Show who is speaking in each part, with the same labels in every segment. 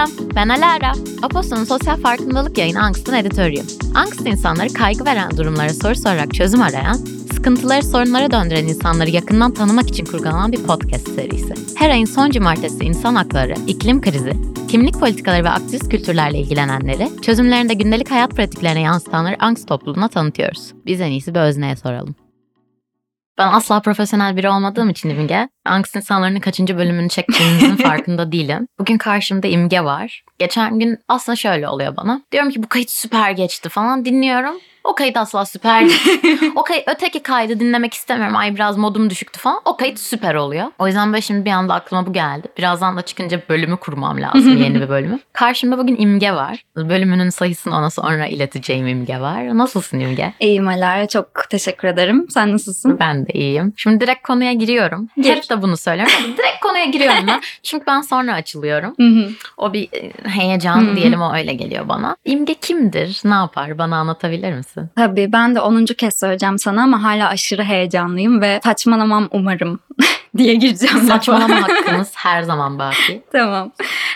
Speaker 1: Selam, ben Alara. Aposto'nun sosyal farkındalık yayını Angst'ın editörüyüm. Angst insanları kaygı veren durumlara soru sorarak çözüm arayan, sıkıntıları sorunlara döndüren insanları yakından tanımak için kurgulanan bir podcast serisi. Her ayın son cumartesi insan hakları, iklim krizi, kimlik politikaları ve aktivist kültürlerle ilgilenenleri, çözümlerinde gündelik hayat pratiklerine yansıtanları Angst topluluğuna tanıtıyoruz. Biz en iyisi bir özneye soralım. Ben asla profesyonel biri olmadığım için İmge, Angst insanlarının kaçıncı bölümünü çektiğimizin farkında değilim. Bugün karşımda İmge var. Geçen gün aslında şöyle oluyor bana. Diyorum ki bu kayıt süper geçti falan dinliyorum. O kayıt asla süper değil. o kayıt, öteki kaydı dinlemek istemiyorum. Ay biraz modum düşüktü falan. O kayıt süper oluyor. O yüzden ben şimdi bir anda aklıma bu geldi. Birazdan da çıkınca bölümü kurmam lazım. yeni bir bölümü. Karşımda bugün İmge var. Bölümünün sayısını ona sonra ileteceğim İmge var. Nasılsın İmge?
Speaker 2: İyiyim Alara. Çok teşekkür ederim. Sen nasılsın?
Speaker 1: Ben de iyiyim. Şimdi direkt konuya giriyorum.
Speaker 2: Gir.
Speaker 1: Hep de bunu söylüyorum. direkt konuya giriyorum ben. Çünkü ben sonra açılıyorum. O bir e, heyecan diyelim o öyle geliyor bana. İmge kimdir? Ne yapar? Bana anlatabilir misin?
Speaker 2: Tabii ben de 10. kez söyleyeceğim sana ama hala aşırı heyecanlıyım ve saçmalamam umarım diye gireceğim.
Speaker 1: Saçmalama hakkınız her zaman baki.
Speaker 2: tamam.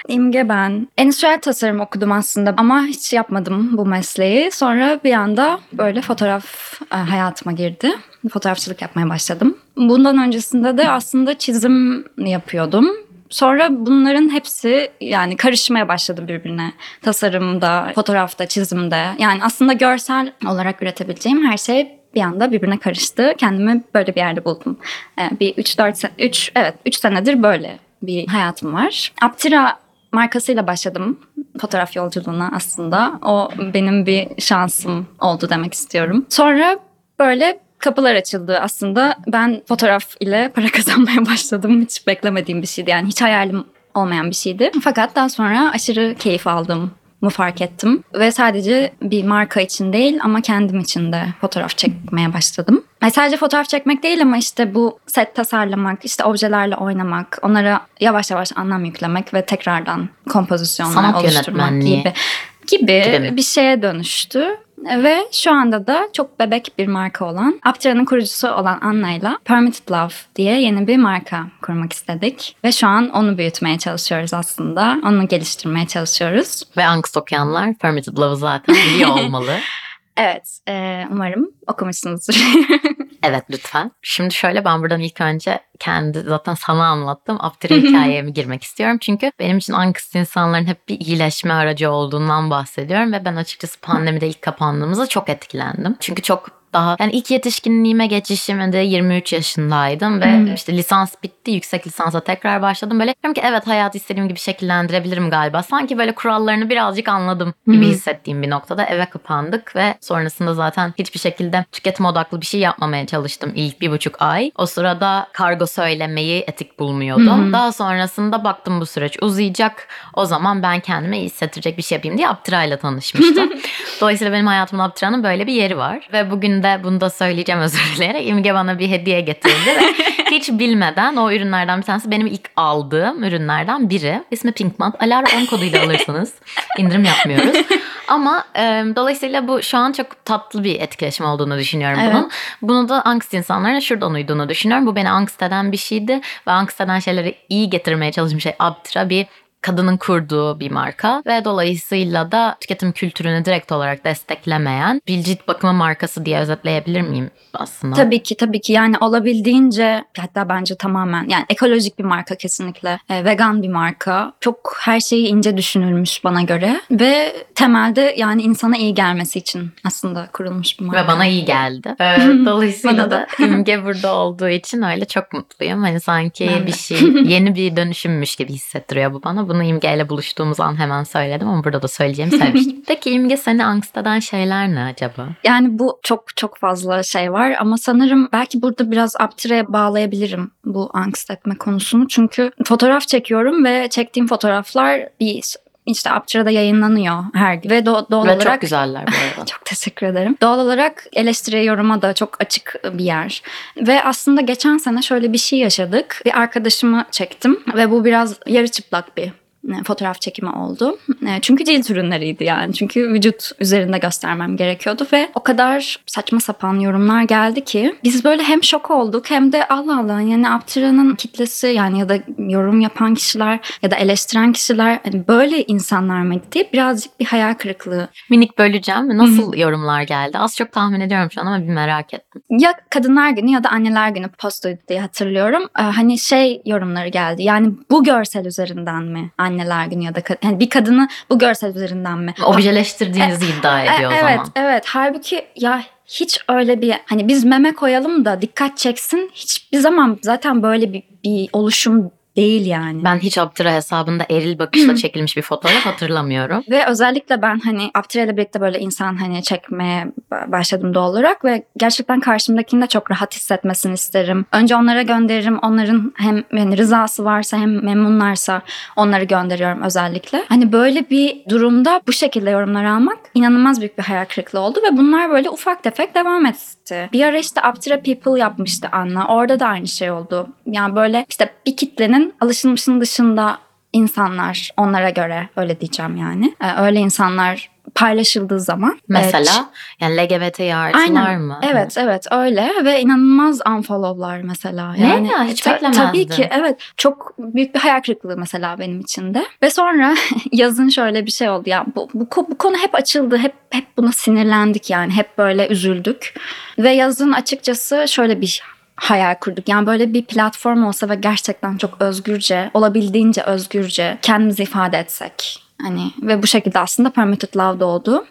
Speaker 2: İmge ben. Endüstriyel tasarım okudum aslında ama hiç yapmadım bu mesleği. Sonra bir anda böyle fotoğraf e, hayatıma girdi. Fotoğrafçılık yapmaya başladım. Bundan öncesinde de aslında çizim yapıyordum. Sonra bunların hepsi yani karışmaya başladı birbirine. Tasarımda, fotoğrafta, çizimde. Yani aslında görsel olarak üretebileceğim her şey bir anda birbirine karıştı. Kendimi böyle bir yerde buldum. Ee, bir 3-4 sene, 3 evet 3 senedir böyle bir hayatım var. Aptira markasıyla başladım fotoğraf yolculuğuna aslında. O benim bir şansım oldu demek istiyorum. Sonra böyle kapılar açıldı aslında. Ben fotoğraf ile para kazanmaya başladım. Hiç beklemediğim bir şeydi. Yani hiç hayalim olmayan bir şeydi. Fakat daha sonra aşırı keyif aldım mu fark ettim. Ve sadece bir marka için değil ama kendim için de fotoğraf çekmeye başladım. Yani sadece fotoğraf çekmek değil ama işte bu set tasarlamak, işte objelerle oynamak, onlara yavaş yavaş anlam yüklemek ve tekrardan kompozisyonlar
Speaker 1: Sanat
Speaker 2: oluşturmak gibi gibi, bir şeye dönüştü. Ve şu anda da çok bebek bir marka olan, Aptira'nın kurucusu olan Anna'yla Permitted Love diye yeni bir marka kurmak istedik. Ve şu an onu büyütmeye çalışıyoruz aslında. Onu geliştirmeye çalışıyoruz.
Speaker 1: Ve Angst okuyanlar Permitted Love'ı zaten biliyor olmalı.
Speaker 2: Evet, e, umarım okumuşsunuzdur.
Speaker 1: Evet lütfen. Şimdi şöyle ben buradan ilk önce kendi zaten sana anlattım. Aptire hikayeme girmek istiyorum. Çünkü benim için angst insanların hep bir iyileşme aracı olduğundan bahsediyorum. Ve ben açıkçası pandemide ilk kapandığımızda çok etkilendim. Çünkü çok daha yani ilk yetişkinliğime geçişimde 23 yaşındaydım ve
Speaker 2: Hmm.
Speaker 1: işte lisans bitti yüksek lisansa tekrar başladım böyle diyorum ki evet hayatı istediğim gibi şekillendirebilirim galiba sanki böyle kurallarını birazcık anladım gibi
Speaker 2: Hmm.
Speaker 1: hissettiğim bir noktada eve kapandık ve sonrasında zaten hiçbir şekilde tüketim odaklı bir şey yapmamaya çalıştım ilk bir buçuk ay. O sırada kargo söylemeyi etik bulmuyordum.
Speaker 2: Hı.
Speaker 1: Daha sonrasında baktım bu süreç uzayacak. O zaman ben kendime iyi hissettirecek bir şey yapayım diye Aptira ile tanışmıştım. Dolayısıyla benim hayatımda Aptira'nın böyle bir yeri var. Ve bugün de bunu da söyleyeceğim özür dileyerek. İmge bana bir hediye getirdi ve hiç bilmeden o ürünlerden bir tanesi benim ilk aldığım ürünlerden biri. İsmi Pinkmant. Alara 10 koduyla alırsanız indirim yapmıyoruz. Ama e, dolayısıyla bu şu an çok tatlı bir etkileşim olduğunu düşünüyorum
Speaker 2: Evet.
Speaker 1: bunun. Bunu da angst insanlarına şuradan uyduğunu düşünüyorum. Bu beni angst eden bir şeydi ve angst eden şeyleri iyi getirmeye çalışmış şey Aptira bir kadının kurduğu bir marka ve dolayısıyla da tüketim kültürünü direkt olarak desteklemeyen bir cilt bakımı markası diye özetleyebilir miyim aslında?
Speaker 2: Tabii ki tabii ki yani olabildiğince hatta bence tamamen yani ekolojik bir marka kesinlikle E, vegan bir marka çok her şeyi ince düşünülmüş bana göre ve temelde yani insana iyi gelmesi için aslında kurulmuş bir marka.
Speaker 1: Ve bana iyi geldi. Ee, dolayısıyla da. İmge burada olduğu için öyle çok mutluyum. Hani sanki bir şey yeni bir dönüşümmüş gibi hissettiriyor bu bana. Bunu İmge ile buluştuğumuz an hemen söyledim ama burada da söyleyeceğimi söylemiştim. Peki İmge seni angst eden şeyler ne acaba?
Speaker 2: Yani bu çok çok fazla şey var ama sanırım belki burada biraz Aptire'ye bağlayabilirim bu angst etme konusunu. Çünkü fotoğraf çekiyorum ve çektiğim fotoğraflar bir işte Aptire'de yayınlanıyor her gün ve do- doğal
Speaker 1: Ve
Speaker 2: olarak
Speaker 1: çok güzeller bu arada.
Speaker 2: Çok teşekkür ederim. Doğal olarak eleştiriye yoruma da çok açık bir yer. Ve aslında geçen sene şöyle bir şey yaşadık. Bir arkadaşımı çektim ve bu biraz yarı çıplak bir fotoğraf çekimi oldu. E, çünkü cilt ürünleriydi yani. Çünkü vücut üzerinde göstermem gerekiyordu ve o kadar saçma sapan yorumlar geldi ki biz böyle hem şok olduk hem de Allah Allah yani Aptira'nın kitlesi yani ya da yorum yapan kişiler ya da eleştiren kişiler hani böyle insanlar mı diye birazcık bir hayal kırıklığı.
Speaker 1: Minik böleceğim. Nasıl yorumlar geldi? Az çok tahmin ediyorum şu an ama bir merak ettim.
Speaker 2: Ya Kadınlar Günü ya da Anneler Günü postuydu diye hatırlıyorum. Ee, hani şey yorumları geldi. Yani bu görsel üzerinden mi Anneler Günü ya da yani bir kadını bu görsel üzerinden mi?
Speaker 1: Objeleştirdiğinizi iddia
Speaker 2: E,
Speaker 1: ediyor o
Speaker 2: evet,
Speaker 1: zaman.
Speaker 2: evet. Halbuki ya hiç öyle bir hani biz meme koyalım da dikkat çeksin. Hiçbir zaman zaten böyle bir, bir oluşum değil yani.
Speaker 1: Ben hiç Aptira hesabında eril bakışla çekilmiş bir fotoğraf hatırlamıyorum.
Speaker 2: Ve özellikle ben hani Aptire ile birlikte böyle insan hani çekmeye ba- başladım doğal olarak ve gerçekten karşımdakini de çok rahat hissetmesini isterim. Önce onlara gönderirim. Onların hem yani rızası varsa hem memnunlarsa onları gönderiyorum özellikle. Hani böyle bir durumda bu şekilde yorumlar almak inanılmaz büyük bir hayal kırıklığı oldu ve bunlar böyle ufak tefek devam etti. Bir ara işte Aptire People yapmıştı Anna. Orada da aynı şey oldu. Yani böyle işte bir kitlenin alışılmışın dışında insanlar onlara göre öyle diyeceğim yani. Ee, öyle insanlar paylaşıldığı zaman.
Speaker 1: Mesela yani LGBT artılar mı?
Speaker 2: Evet evet öyle ve inanılmaz unfollow'lar mesela.
Speaker 1: Ne
Speaker 2: Yani
Speaker 1: ya? Hiç
Speaker 2: ta-
Speaker 1: beklemezdim.
Speaker 2: Tabii ki evet çok büyük bir hayal kırıklığı mesela benim için de. Ve sonra yazın şöyle bir şey oldu ya bu, bu, bu konu hep açıldı hep hep buna sinirlendik yani hep böyle üzüldük. Ve yazın açıkçası şöyle bir hayal kurduk. Yani böyle bir platform olsa ve gerçekten çok özgürce, olabildiğince özgürce kendimizi ifade etsek. Hani ve bu şekilde aslında Permitted Love doğdu.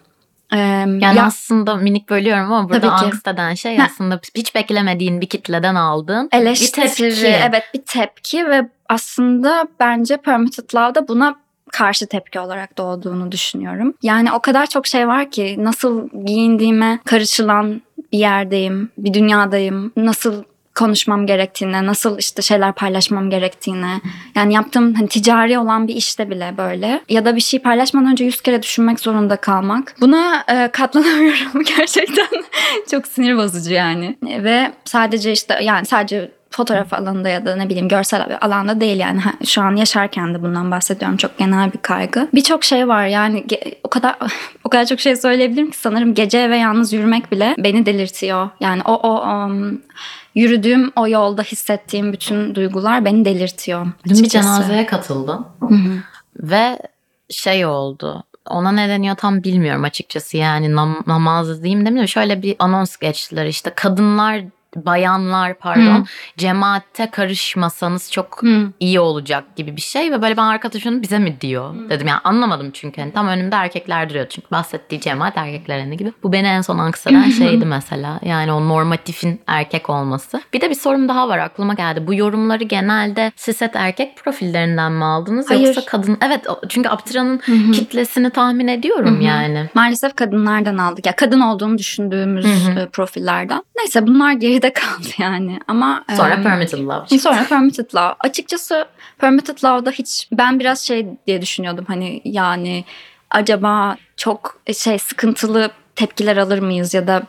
Speaker 2: Ee,
Speaker 1: Yani
Speaker 2: ya-
Speaker 1: aslında minik bölüyorum ama burada angst eden şey
Speaker 2: Ha.
Speaker 1: aslında hiç beklemediğin bir kitleden aldığın
Speaker 2: eleştiri,
Speaker 1: bir tepki.
Speaker 2: evet bir tepki ve aslında bence Permitted Love da buna karşı tepki olarak doğduğunu düşünüyorum. Yani o kadar çok şey var ki nasıl giyindiğime karışılan bir yerdeyim, bir dünyadayım. Nasıl konuşmam gerektiğine, nasıl işte şeyler paylaşmam gerektiğine. Yani yaptığım hani ticari olan bir işte bile böyle. Ya da bir şey paylaşmadan önce yüz kere düşünmek zorunda kalmak. Buna e, katlanamıyorum gerçekten. Çok sinir bozucu yani. Ve sadece işte yani sadece fotoğraf alanında ya da ne bileyim görsel alanda değil yani şu an yaşarken de bundan bahsediyorum çok genel bir kaygı. Birçok şey var yani o kadar o kadar çok şey söyleyebilirim ki sanırım gece eve yalnız yürümek bile beni delirtiyor. Yani o o um, yürüdüğüm o yolda hissettiğim bütün duygular beni delirtiyor.
Speaker 1: Dün bir cenazeye katıldım ve şey oldu. Ona ne deniyor tam bilmiyorum açıkçası yani nam- namaz diyeyim demiyorum. Şöyle bir anons geçtiler işte kadınlar bayanlar pardon
Speaker 2: Hı.
Speaker 1: cemaatte karışmasanız çok
Speaker 2: Hı.
Speaker 1: iyi olacak gibi bir şey ve böyle ben arkadaşım bize mi diyor dedim yani anlamadım çünkü hani tam önümde erkekler duruyor çünkü bahsettiği cemaat erkeklerin gibi. Bu beni en son angst eden şeydi mesela yani o normatifin erkek olması. Bir de bir sorum daha var aklıma geldi. Bu yorumları genelde siset erkek profillerinden mi aldınız
Speaker 2: Hayır.
Speaker 1: yoksa kadın? Evet çünkü Aptira'nın kitlesini tahmin ediyorum yani.
Speaker 2: Maalesef kadınlardan aldık. Ya kadın olduğunu düşündüğümüz e, profillerden. Neyse bunlar geride kaldı yani. Ama
Speaker 1: Sonra
Speaker 2: em,
Speaker 1: Permitted Love.
Speaker 2: Sonra Permitted Love. Açıkçası Permitted Love'da hiç ben biraz şey diye düşünüyordum hani yani acaba çok şey sıkıntılı tepkiler alır mıyız ya da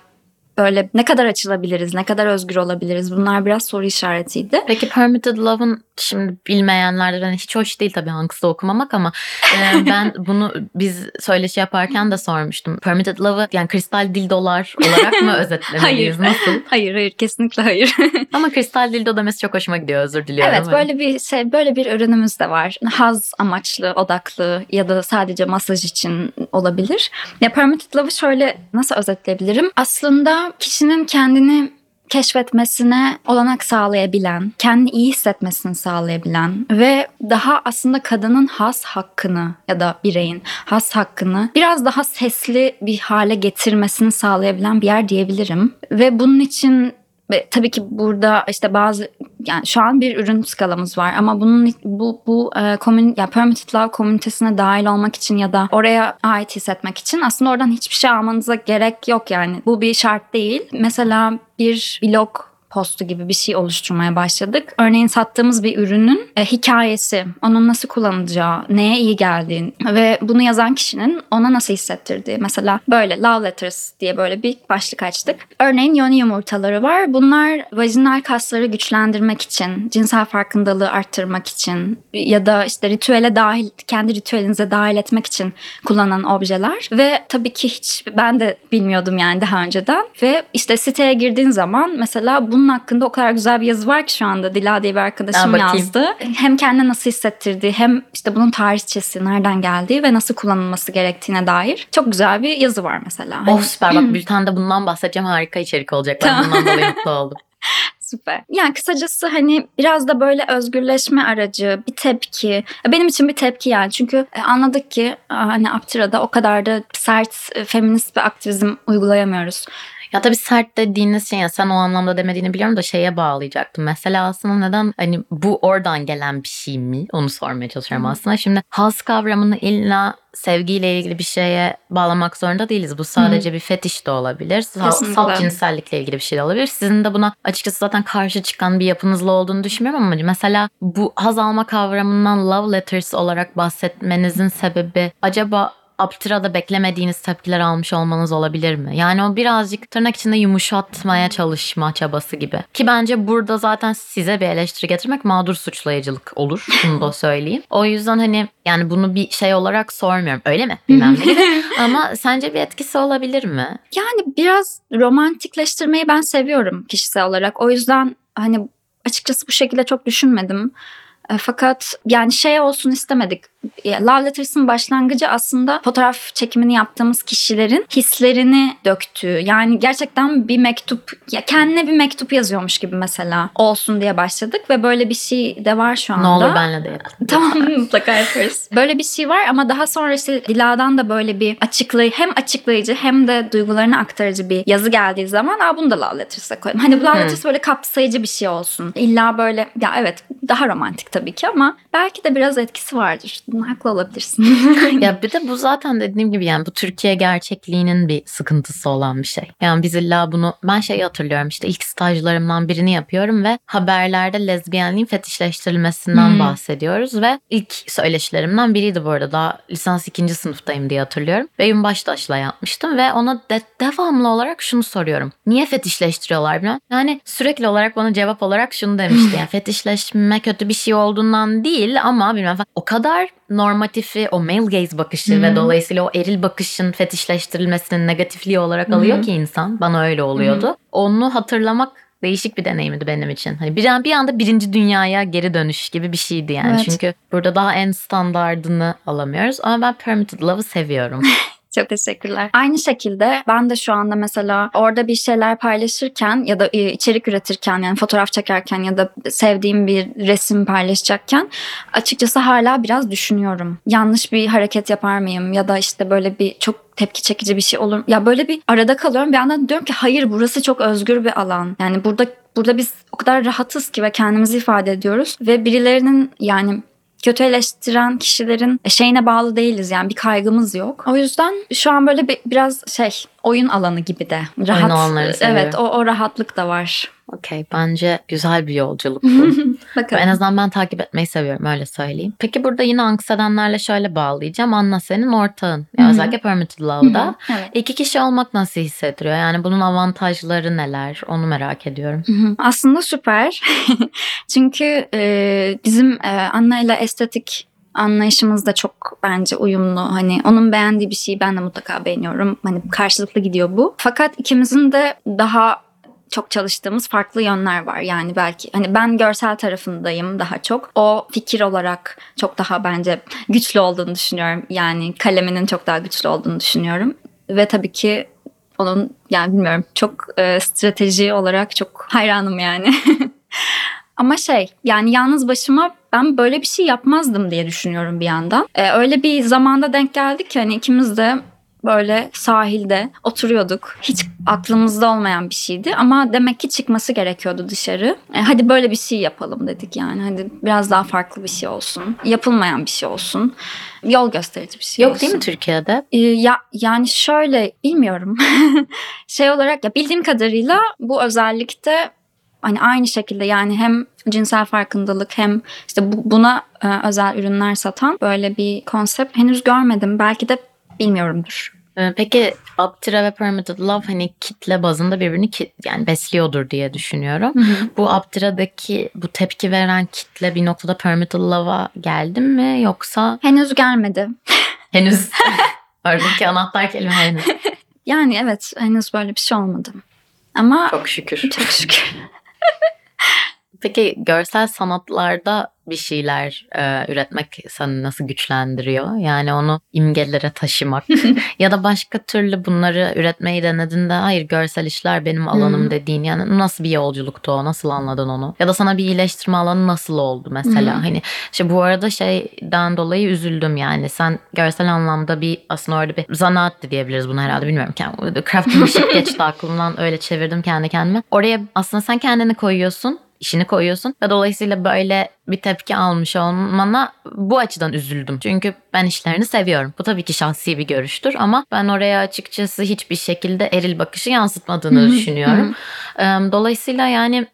Speaker 2: böyle ne kadar açılabiliriz, ne kadar özgür olabiliriz bunlar biraz soru işaretiydi.
Speaker 1: Peki Permitted Love'ın şimdi bilmeyenlerden hiç hoş değil tabii Anks'ta okumamak ama e, ben bunu biz söyleşi yaparken de sormuştum. Permitted Love'ı yani kristal dildolar olarak mı özetlemeliyiz? Nasıl?
Speaker 2: hayır, hayır kesinlikle hayır.
Speaker 1: Ama kristal dildo demesi çok hoşuma gidiyor özür diliyorum.
Speaker 2: Evet böyle bir şey böyle bir ürünümüz de var. Haz amaçlı, odaklı ya da sadece masaj için olabilir. Ya Permitted Love'ı şöyle nasıl özetleyebilirim? Aslında kişinin kendini keşfetmesine olanak sağlayabilen, kendini iyi hissetmesini sağlayabilen ve daha aslında kadının has hakkını ya da bireyin has hakkını biraz daha sesli bir hale getirmesini sağlayabilen bir yer diyebilirim. Ve bunun için ve tabii ki burada işte bazı yani şu an bir ürün skalamız var ama bunun bu bu e, komün ya Permitted Love komünitesine dahil olmak için ya da oraya ait hissetmek için aslında oradan hiçbir şey almanıza gerek yok yani. Bu bir şart değil. Mesela bir blog postu gibi bir şey oluşturmaya başladık. Örneğin sattığımız bir ürünün e, hikayesi, onun nasıl kullanılacağı, neye iyi geldiğini ve bunu yazan kişinin ona nasıl hissettirdiği. Mesela böyle love letters diye böyle bir başlık açtık. Örneğin yoni yumurtaları var. Bunlar vajinal kasları güçlendirmek için, cinsel farkındalığı arttırmak için ya da işte ritüele dahil, kendi ritüelinize dahil etmek için kullanılan objeler. Ve tabii ki hiç ben de bilmiyordum yani daha önceden. Ve işte siteye girdiğin zaman mesela bunun hakkında o kadar güzel bir yazı var ki şu anda Dila diye bir arkadaşım yazdı. Hem kendine nasıl hissettirdiği hem işte bunun tarihçesi nereden geldiği ve nasıl kullanılması gerektiğine dair çok güzel bir yazı var mesela.
Speaker 1: Oh süper bak bültende bundan bahsedeceğim harika içerik olacak. Ben
Speaker 2: Tamam.
Speaker 1: bundan dolayı mutlu oldum.
Speaker 2: Süper. Yani kısacası hani biraz da böyle özgürleşme aracı, bir tepki. Benim için bir tepki yani. Çünkü e, anladık ki e, hani Aptira'da o kadar da sert e, feminist bir aktivizm uygulayamıyoruz.
Speaker 1: Ya tabii sert dediğiniz şey ya sen o anlamda demediğini biliyorum da şeye bağlayacaktım. Mesela aslında neden hani bu oradan gelen bir şey mi? Onu sormaya çalışıyorum aslında. Şimdi haz kavramını illa sevgiyle ilgili bir şeye bağlamak zorunda değiliz. Bu sadece bir fetiş de olabilir.
Speaker 2: Kesinlikle.
Speaker 1: salt cinsellikle ilgili bir şey de olabilir. Sizin de buna açıkçası zaten karşı çıkan bir yapınızla olduğunu düşünmüyorum ama mesela bu haz alma kavramından love letters olarak bahsetmenizin sebebi acaba Aptira'da beklemediğiniz tepkiler almış olmanız olabilir mi? Yani o birazcık tırnak içinde yumuşatmaya çalışma çabası gibi. Ki bence burada zaten size bir eleştiri getirmek mağdur suçlayıcılık olur. Bunu da söyleyeyim. O yüzden hani yani bunu bir şey olarak sormuyorum. Öyle mi? Bilmem ne. Ama sence bir etkisi olabilir mi?
Speaker 2: Yani biraz romantikleştirmeyi ben seviyorum kişisel olarak. O yüzden hani açıkçası bu şekilde çok düşünmedim. E, Fakat yani şey olsun istemedik. Love Letters'ın başlangıcı aslında fotoğraf çekimini yaptığımız kişilerin hislerini döktüğü. Yani gerçekten bir mektup, ya kendine bir mektup yazıyormuş gibi mesela olsun diye başladık ve böyle bir şey de var şu anda.
Speaker 1: Ne olur benle de yapın.
Speaker 2: Tamam mutlaka yaparız. Böyle bir şey var ama daha sonra işte Dila'dan da böyle bir açıklayıcı hem açıklayıcı hem de duygularını aktarıcı bir yazı geldiği zaman Aa, bunu da Love Letters'a koyalım. Hani bu Love Letters böyle kapsayıcı bir şey olsun. İlla böyle ya evet daha romantik tabii ki ama belki de biraz etkisi vardır. Haklı olabilirsin.
Speaker 1: ya bir de bu zaten dediğim gibi yani bu Türkiye gerçekliğinin bir sıkıntısı olan bir şey. Yani biz illa bunu ben şey hatırlıyorum işte ilk stajlarımdan birini yapıyorum ve haberlerde lezbiyenliğin fetişleştirilmesinden
Speaker 2: Hmm.
Speaker 1: bahsediyoruz ve ilk söyleşilerimden biriydi bu arada daha lisans ikinci sınıftayım diye hatırlıyorum. Beyun Baştaş'la yapmıştım ve ona de- devamlı olarak şunu soruyorum. Niye fetişleştiriyorlar bilmem. Yani sürekli olarak bana cevap olarak şunu demişti. Yani fetişleşme kötü bir şey olduğundan değil ama bilmem falan. O kadar normatifi o male gaze bakışı ve dolayısıyla o eril bakışın fetişleştirilmesinin negatifliği olarak alıyor ki insan. Bana öyle oluyordu. Onu hatırlamak değişik bir deneyimdi benim için. Hani bir, an- bir anda birinci dünyaya geri dönüş gibi bir şeydi yani.
Speaker 2: Evet.
Speaker 1: Çünkü burada daha en standardını alamıyoruz. Ama ben Permitted Love'ı seviyorum.
Speaker 2: Çok teşekkürler. Aynı şekilde ben de şu anda mesela orada bir şeyler paylaşırken ya da e, içerik üretirken yani fotoğraf çekerken ya da sevdiğim bir resim paylaşacakken açıkçası hala biraz düşünüyorum. Yanlış bir hareket yapar mıyım ya da işte böyle bir çok tepki çekici bir şey olur? Ya böyle bir arada kalıyorum. Bir yandan diyorum ki hayır burası çok özgür bir alan. Yani burada burada biz o kadar rahatız ki ve kendimizi ifade ediyoruz ve birilerinin yani kötü eleştiren kişilerin şeyine bağlı değiliz yani bir kaygımız yok. O yüzden şu an böyle bir, biraz şey oyun alanı gibi de rahat.
Speaker 1: seviyorum.
Speaker 2: evet o, o rahatlık da var.
Speaker 1: Okey bence güzel bir yolculuk bu.
Speaker 2: Bakalım.
Speaker 1: En azından ben takip etmeyi seviyorum öyle söyleyeyim. Peki burada yine anksedenlerle şöyle bağlayacağım. Anna senin ortağın. Ya
Speaker 2: Hı hı.
Speaker 1: özellikle Permitted Love'da.
Speaker 2: Evet.
Speaker 1: İki kişi olmak nasıl hissettiriyor? Yani bunun avantajları neler? Onu merak ediyorum.
Speaker 2: Aslında süper. Çünkü e, bizim e, Anna ile estetik anlayışımız da çok bence uyumlu. Hani onun beğendiği bir şeyi ben de mutlaka beğeniyorum. Hani karşılıklı gidiyor bu. Fakat ikimizin de daha çok çalıştığımız farklı yönler var. Yani belki hani ben görsel tarafındayım daha çok. O fikir olarak çok daha bence güçlü olduğunu düşünüyorum. Yani kaleminin çok daha güçlü olduğunu düşünüyorum. Ve tabii ki onun yani bilmiyorum çok e, strateji olarak çok hayranım yani. Ama şey yani yalnız başıma ben böyle bir şey yapmazdım diye düşünüyorum bir yandan. E, öyle bir zamanda denk geldik ki hani ikimiz de böyle sahilde oturuyorduk. Hiç aklımızda olmayan bir şeydi ama demek ki çıkması gerekiyordu dışarı. E, hadi böyle bir şey yapalım dedik yani. Hadi biraz daha farklı bir şey olsun. Yapılmayan bir şey olsun. Yol gösterici bir şey
Speaker 1: Yok
Speaker 2: olsun.
Speaker 1: değil mi Türkiye'de?
Speaker 2: Ee, ya yani şöyle bilmiyorum. şey olarak ya bildiğim kadarıyla bu özellikle hani aynı şekilde yani hem cinsel farkındalık hem işte bu, buna e, özel ürünler satan böyle bir konsept henüz görmedim. Belki de bilmiyorumdur.
Speaker 1: Ee, Peki Aptira ve Permitted Love hani kitle bazında birbirini ki, yani besliyordur diye düşünüyorum. Bu Aptira'daki bu tepki veren kitle bir noktada Permitted Love'a geldi mi yoksa
Speaker 2: Henüz gelmedi.
Speaker 1: henüz oradaki anahtar kelime henüz.
Speaker 2: Yani evet henüz böyle bir şey olmadı. Ama
Speaker 1: Çok şükür.
Speaker 2: çok şükür.
Speaker 1: Peki görsel sanatlarda bir şeyler e, üretmek seni nasıl güçlendiriyor? Yani onu imgelere taşımak ya da başka türlü bunları üretmeyi denediğinde hayır görsel işler benim alanım
Speaker 2: Hmm.
Speaker 1: dediğin yani nasıl bir yolculuktu o? Nasıl anladın onu? Ya da sana bir iyileştirme alanı nasıl oldu mesela?
Speaker 2: Hmm.
Speaker 1: Hani işte bu arada şeyden dolayı üzüldüm yani sen görsel anlamda bir aslında orada bir zanaat diyebiliriz bunu herhalde bilmiyorum. Yani, craftsmanship geçti aklımdan öyle çevirdim kendi kendime. Oraya aslında sen kendini koyuyorsun işini koyuyorsun ve dolayısıyla böyle bir tepki almış olmana bu açıdan üzüldüm. Çünkü ben işlerini seviyorum. Bu tabii ki şahsi bir görüştür ama ben oraya açıkçası hiçbir şekilde eril bakışı yansıtmadığını düşünüyorum. Dolayısıyla yani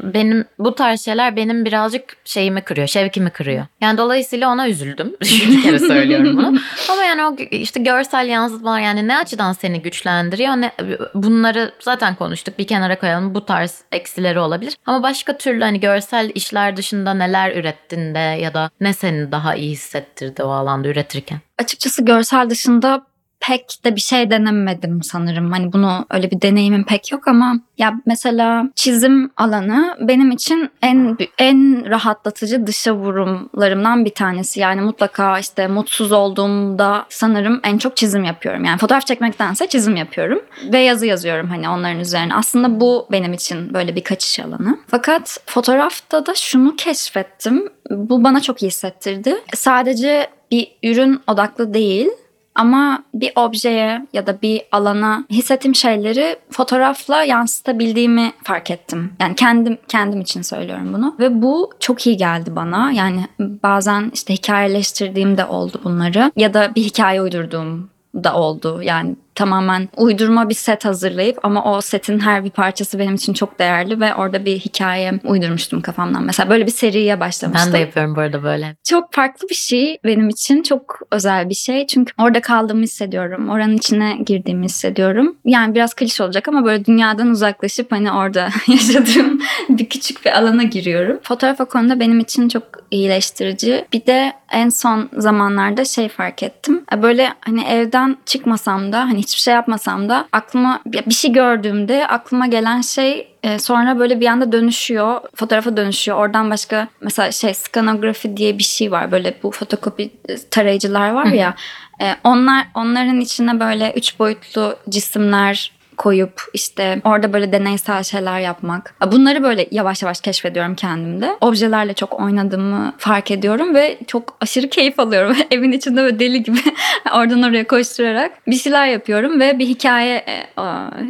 Speaker 1: benim bu tarz şeyler benim birazcık şeyimi kırıyor, şevkimi kırıyor. Yani dolayısıyla ona üzüldüm. Bir kere söylüyorum bunu. Ama yani o işte görsel yansıtmalar yani ne açıdan seni güçlendiriyor? Ne, bunları zaten konuştuk. Bir kenara koyalım. Bu tarz eksileri olabilir. Ama başka türlü hani görsel işler dışında neler ürettin de ya da ne seni daha iyi hissettirdi o alanda üretirken?
Speaker 2: Açıkçası görsel dışında pek de bir şey denemedim sanırım. Hani bunu öyle bir deneyimim pek yok ama ya mesela çizim alanı benim için en en rahatlatıcı dışa vurumlarımdan bir tanesi. Yani mutlaka işte mutsuz olduğumda sanırım en çok çizim yapıyorum. Yani fotoğraf çekmektense çizim yapıyorum ve yazı yazıyorum hani onların üzerine. Aslında bu benim için böyle bir kaçış alanı. Fakat fotoğrafta da şunu keşfettim. Bu bana çok iyi hissettirdi. Sadece bir ürün odaklı değil ama bir objeye ya da bir alana hissettiğim şeyleri fotoğrafla yansıtabildiğimi fark ettim. Yani kendim kendim için söylüyorum bunu ve bu çok iyi geldi bana. Yani bazen işte hikayeleştirdiğim de oldu bunları ya da bir hikaye uydurduğum da oldu. Yani tamamen uydurma bir set hazırlayıp ama o setin her bir parçası benim için çok değerli ve orada bir hikaye uydurmuştum kafamdan. Mesela böyle bir seriye başlamıştım.
Speaker 1: Ben de yapıyorum bu arada böyle.
Speaker 2: Çok farklı bir şey benim için. Çok özel bir şey. Çünkü orada kaldığımı hissediyorum. Oranın içine girdiğimi hissediyorum. Yani biraz klişe olacak ama böyle dünyadan uzaklaşıp hani orada yaşadığım bir küçük bir alana giriyorum. Fotoğraf o konuda benim için çok iyileştirici. Bir de en son zamanlarda şey fark ettim. Böyle hani evden çıkmasam da hani hiçbir şey yapmasam da aklıma bir şey gördüğümde aklıma gelen şey e, sonra böyle bir anda dönüşüyor. Fotoğrafa dönüşüyor. Oradan başka mesela şey skanografi diye bir şey var. Böyle bu fotokopi tarayıcılar var ya. E, onlar onların içine böyle üç boyutlu cisimler koyup işte orada böyle deneysel şeyler yapmak. Bunları böyle yavaş yavaş keşfediyorum kendimde. Objelerle çok oynadığımı fark ediyorum ve çok aşırı keyif alıyorum. Evin içinde böyle deli gibi oradan oraya koşturarak bir şeyler yapıyorum ve bir hikaye e,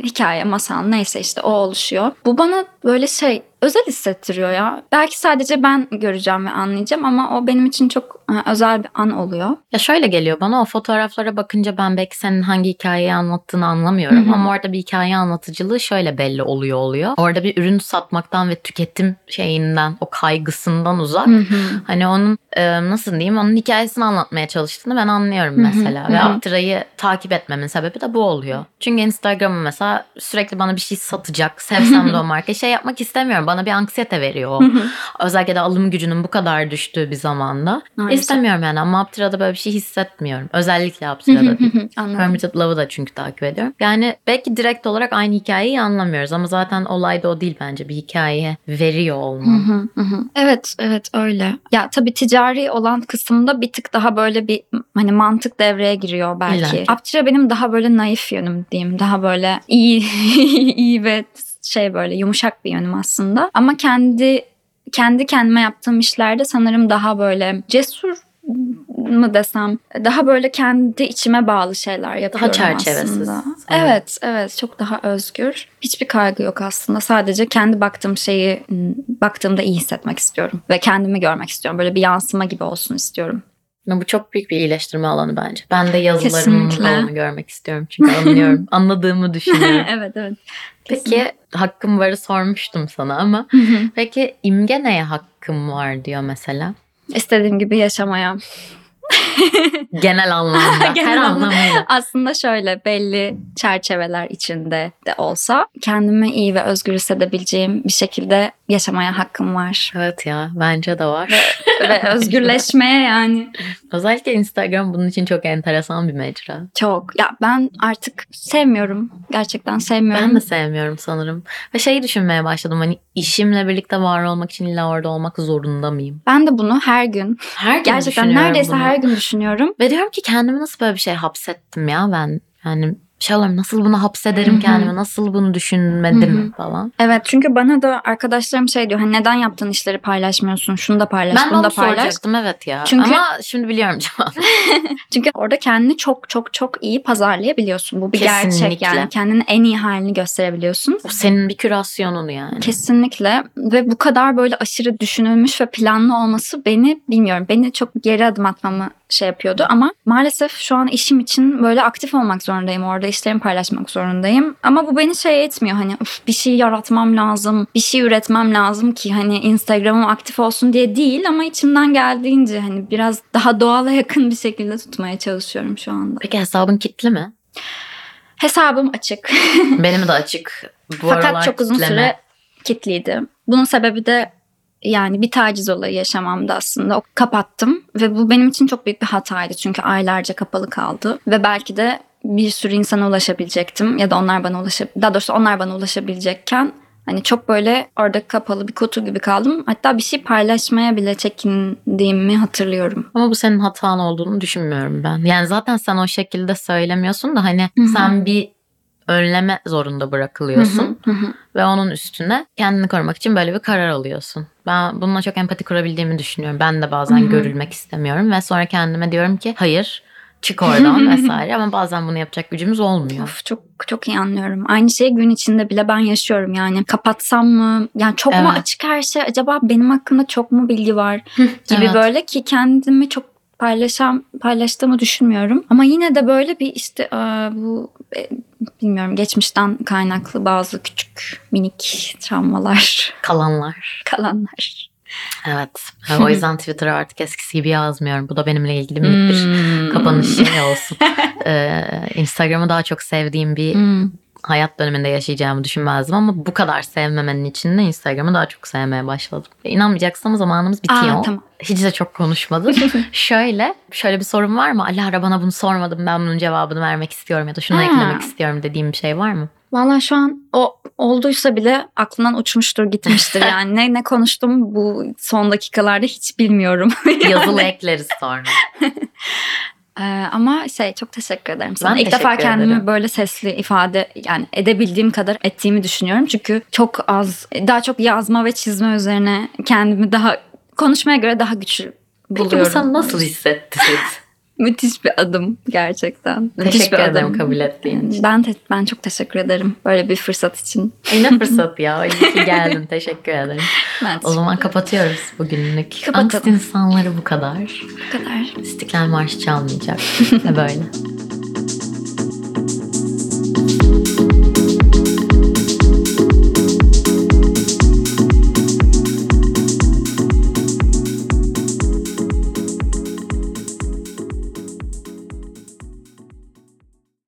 Speaker 2: hikaye, masal neyse işte o oluşuyor. Bu bana böyle şey özel hissettiriyor ya. Belki sadece ben göreceğim ve anlayacağım ama o benim için çok e, özel bir an oluyor.
Speaker 1: Ya şöyle geliyor bana o fotoğraflara bakınca ben belki senin hangi hikayeyi anlattığını anlamıyorum
Speaker 2: Hı hı.
Speaker 1: ama orada bir hikaye anlatıcılığı şöyle belli oluyor oluyor. Orada bir ürün satmaktan ve tüketim şeyinden o kaygısından uzak. Hani onun e, nasıl diyeyim onun hikayesini anlatmaya çalıştığını ben anlıyorum mesela.
Speaker 2: hı
Speaker 1: Ve
Speaker 2: hı.
Speaker 1: Aptira'yı takip etmemin sebebi de bu oluyor. Çünkü Instagram'ı mesela sürekli bana bir şey satacak. Sevsem de o marka şey yapmak istemiyorum. Bana bir anksiyete veriyor. Özellikle de alım gücünün bu kadar düştüğü bir zamanda.
Speaker 2: Maalesef.
Speaker 1: İstemiyorum yani ama Aptira'da böyle bir şey hissetmiyorum. Özellikle Aptira'da değil. Permitted Love'ı da çünkü takip ediyorum. Yani belki direkt olarak aynı hikayeyi anlamıyoruz ama zaten olay da o değil bence. Bir hikaye veriyor
Speaker 2: hı. Evet, evet öyle. Ya tabii ticari olan kısımda bir tık daha böyle bir hani mantık devreye giriyor belki.
Speaker 1: İlla.
Speaker 2: Aptira benim daha böyle naif yönüm diyeyim. Daha böyle iyi iyi ve şey böyle yumuşak bir yönüm aslında. Ama kendi kendi kendime yaptığım işlerde sanırım daha böyle cesur mı desem daha böyle kendi içime bağlı şeyler yapıyorum
Speaker 1: çerçevesiz
Speaker 2: aslında.
Speaker 1: sanırım.
Speaker 2: Evet, evet çok daha özgür. Hiçbir kaygı yok aslında. Sadece kendi baktığım şeyi m, baktığımda iyi hissetmek istiyorum ve kendimi görmek istiyorum. Böyle bir yansıma gibi olsun istiyorum.
Speaker 1: Bu çok büyük bir iyileştirme alanı bence. Ben de
Speaker 2: Kesinlikle.
Speaker 1: alanı görmek istiyorum çünkü anlıyorum. Anladığımı düşünüyorum.
Speaker 2: evet evet.
Speaker 1: Peki hakkım varı sormuştum sana ama peki imge neye hakkım var diyor mesela?
Speaker 2: İstediğim gibi yaşamaya.
Speaker 1: Genel anlamda, her
Speaker 2: Genel anlamda.
Speaker 1: anlamıyla.
Speaker 2: Aslında şöyle belli çerçeveler içinde de olsa kendimi iyi ve özgür hissedebileceğim bir şekilde yaşamaya hakkım var.
Speaker 1: Evet ya bence de var.
Speaker 2: ve özgürleşmeye yani
Speaker 1: Özellikle Instagram bunun için çok enteresan bir mecra.
Speaker 2: çok. Ya ben artık sevmiyorum. Gerçekten sevmiyorum.
Speaker 1: Ben de sevmiyorum sanırım. Ve şeyi düşünmeye başladım hani işimle birlikte var olmak için illa orada olmak zorunda mıyım?
Speaker 2: Ben de bunu her gün
Speaker 1: Her gün
Speaker 2: gerçekten neredeyse
Speaker 1: bunu.
Speaker 2: her gün düşünüyorum.
Speaker 1: Ve diyorum ki kendimi nasıl böyle bir şey hapsettim ya ben. Yani şey oluyorum nasıl bunu hapsederim kendime nasıl bunu düşünmedim falan.
Speaker 2: Evet çünkü bana da arkadaşlarım şey diyor hani neden yaptığın işleri paylaşmıyorsun şunu da paylaş
Speaker 1: Ben de
Speaker 2: bunu da paylaş.
Speaker 1: soracaktım evet ya.
Speaker 2: Çünkü-
Speaker 1: Ama şimdi biliyorum cevabı.
Speaker 2: Çünkü orada kendini çok çok çok iyi pazarlayabiliyorsun. Bu bir gerçek
Speaker 1: Kesinlikle.
Speaker 2: yani kendinin en iyi halini gösterebiliyorsun.
Speaker 1: O senin bir kürasyonun yani.
Speaker 2: Kesinlikle ve bu kadar böyle aşırı düşünülmüş ve planlı olması beni bilmiyorum beni çok geri adım atmamı şey yapıyordu ama maalesef şu an işim için böyle aktif olmak zorundayım orada işlerimi paylaşmak zorundayım ama bu beni şey etmiyor hani "Uf, bir şey yaratmam lazım bir şey üretmem lazım ki hani Instagram'ım aktif olsun diye değil ama içimden geldiğince hani biraz daha doğala yakın bir şekilde tutmaya çalışıyorum şu anda.
Speaker 1: Peki hesabın kitli mi?
Speaker 2: Hesabım açık.
Speaker 1: Benim de açık. Bu
Speaker 2: Fakat çok uzun
Speaker 1: kitleme.
Speaker 2: süre kilitliydi. Bunun sebebi de yani bir taciz olayı yaşamamdı aslında. O kapattım ve bu benim için çok büyük bir hataydı. Çünkü aylarca kapalı kaldı ve belki de bir sürü insana ulaşabilecektim ya da onlar bana ulaşab daha doğrusu onlar bana ulaşabilecekken hani çok böyle orada kapalı bir kutu gibi kaldım. Hatta bir şey paylaşmaya bile çekindiğimi hatırlıyorum.
Speaker 1: Ama bu senin hatan olduğunu düşünmüyorum ben. Yani zaten sen o şekilde söylemiyorsun da hani
Speaker 2: Hı hı.
Speaker 1: sen bir önleme zorunda bırakılıyorsun.
Speaker 2: Hı hı.
Speaker 1: Ve onun üstüne kendini korumak için böyle bir karar alıyorsun. Ben bununla çok empati kurabildiğimi düşünüyorum. Ben de bazen
Speaker 2: Hı hı.
Speaker 1: görülmek istemiyorum. Ve sonra kendime diyorum ki hayır çık oradan vesaire. Ama bazen bunu yapacak gücümüz olmuyor.
Speaker 2: Of çok çok iyi anlıyorum. Aynı şeyi gün içinde bile ben yaşıyorum yani. Kapatsam mı? Yani çok mu
Speaker 1: Evet.
Speaker 2: açık her şey? Acaba benim hakkımda çok mu bilgi var? Gibi
Speaker 1: Evet.
Speaker 2: böyle ki kendimi çok paylaşam paylaştığımı düşünmüyorum. Ama yine de böyle bir işte bu e, bilmiyorum geçmişten kaynaklı bazı küçük minik travmalar
Speaker 1: Kalanlar.
Speaker 2: kalanlar.
Speaker 1: Evet. o yüzden Twitter'a artık eskisi gibi yazmıyorum. Bu da benimle ilgili minik bir
Speaker 2: Hmm.
Speaker 1: kapanış şey olsun. Ee, Instagram'ı daha çok sevdiğim bir
Speaker 2: Hmm.
Speaker 1: Hayat döneminde yaşayacağımı düşünmezdim ama bu kadar sevmemenin içinde Instagram'ı daha çok sevmeye başladım. E, İnanmayacaksın ama zamanımız bitiyor.
Speaker 2: Aa, tamam.
Speaker 1: Hiç de çok konuşmadık. şöyle, şöyle bir sorun var mı? Alara bana bunu sormadım ben bunun cevabını vermek istiyorum ya da şunu
Speaker 2: Ha.
Speaker 1: eklemek istiyorum dediğim bir şey var mı?
Speaker 2: Valla şu an o olduysa bile aklından uçmuştur gitmiştir yani. ne ne konuştum bu son dakikalarda hiç bilmiyorum.
Speaker 1: Yazılı ekleriz sonra.
Speaker 2: Ee, ama şey çok teşekkür ederim sana.
Speaker 1: Ben
Speaker 2: İlk defa kendimi
Speaker 1: ederim.
Speaker 2: böyle sesli ifade yani edebildiğim kadar ettiğimi düşünüyorum. Çünkü çok az daha çok yazma ve çizme üzerine kendimi daha konuşmaya göre daha güçlü
Speaker 1: Peki
Speaker 2: buluyorum.
Speaker 1: bu sana nasıl hissettirdi?
Speaker 2: Müthiş bir adım gerçekten. Müthiş
Speaker 1: Teşekkür
Speaker 2: bir
Speaker 1: ederim
Speaker 2: adım.
Speaker 1: kabul ettiğin için.
Speaker 2: Ben te- ben çok teşekkür ederim böyle bir fırsat için.
Speaker 1: Ay ne fırsat ya. İyi ki geldin. Teşekkür ederim.
Speaker 2: Ben
Speaker 1: O zaman kapatıyoruz bugünlük.
Speaker 2: Kapatalım.
Speaker 1: Angst insanları bu kadar.
Speaker 2: bu kadar.
Speaker 1: İstiklal Marşı çalmayacak. Ve böyle.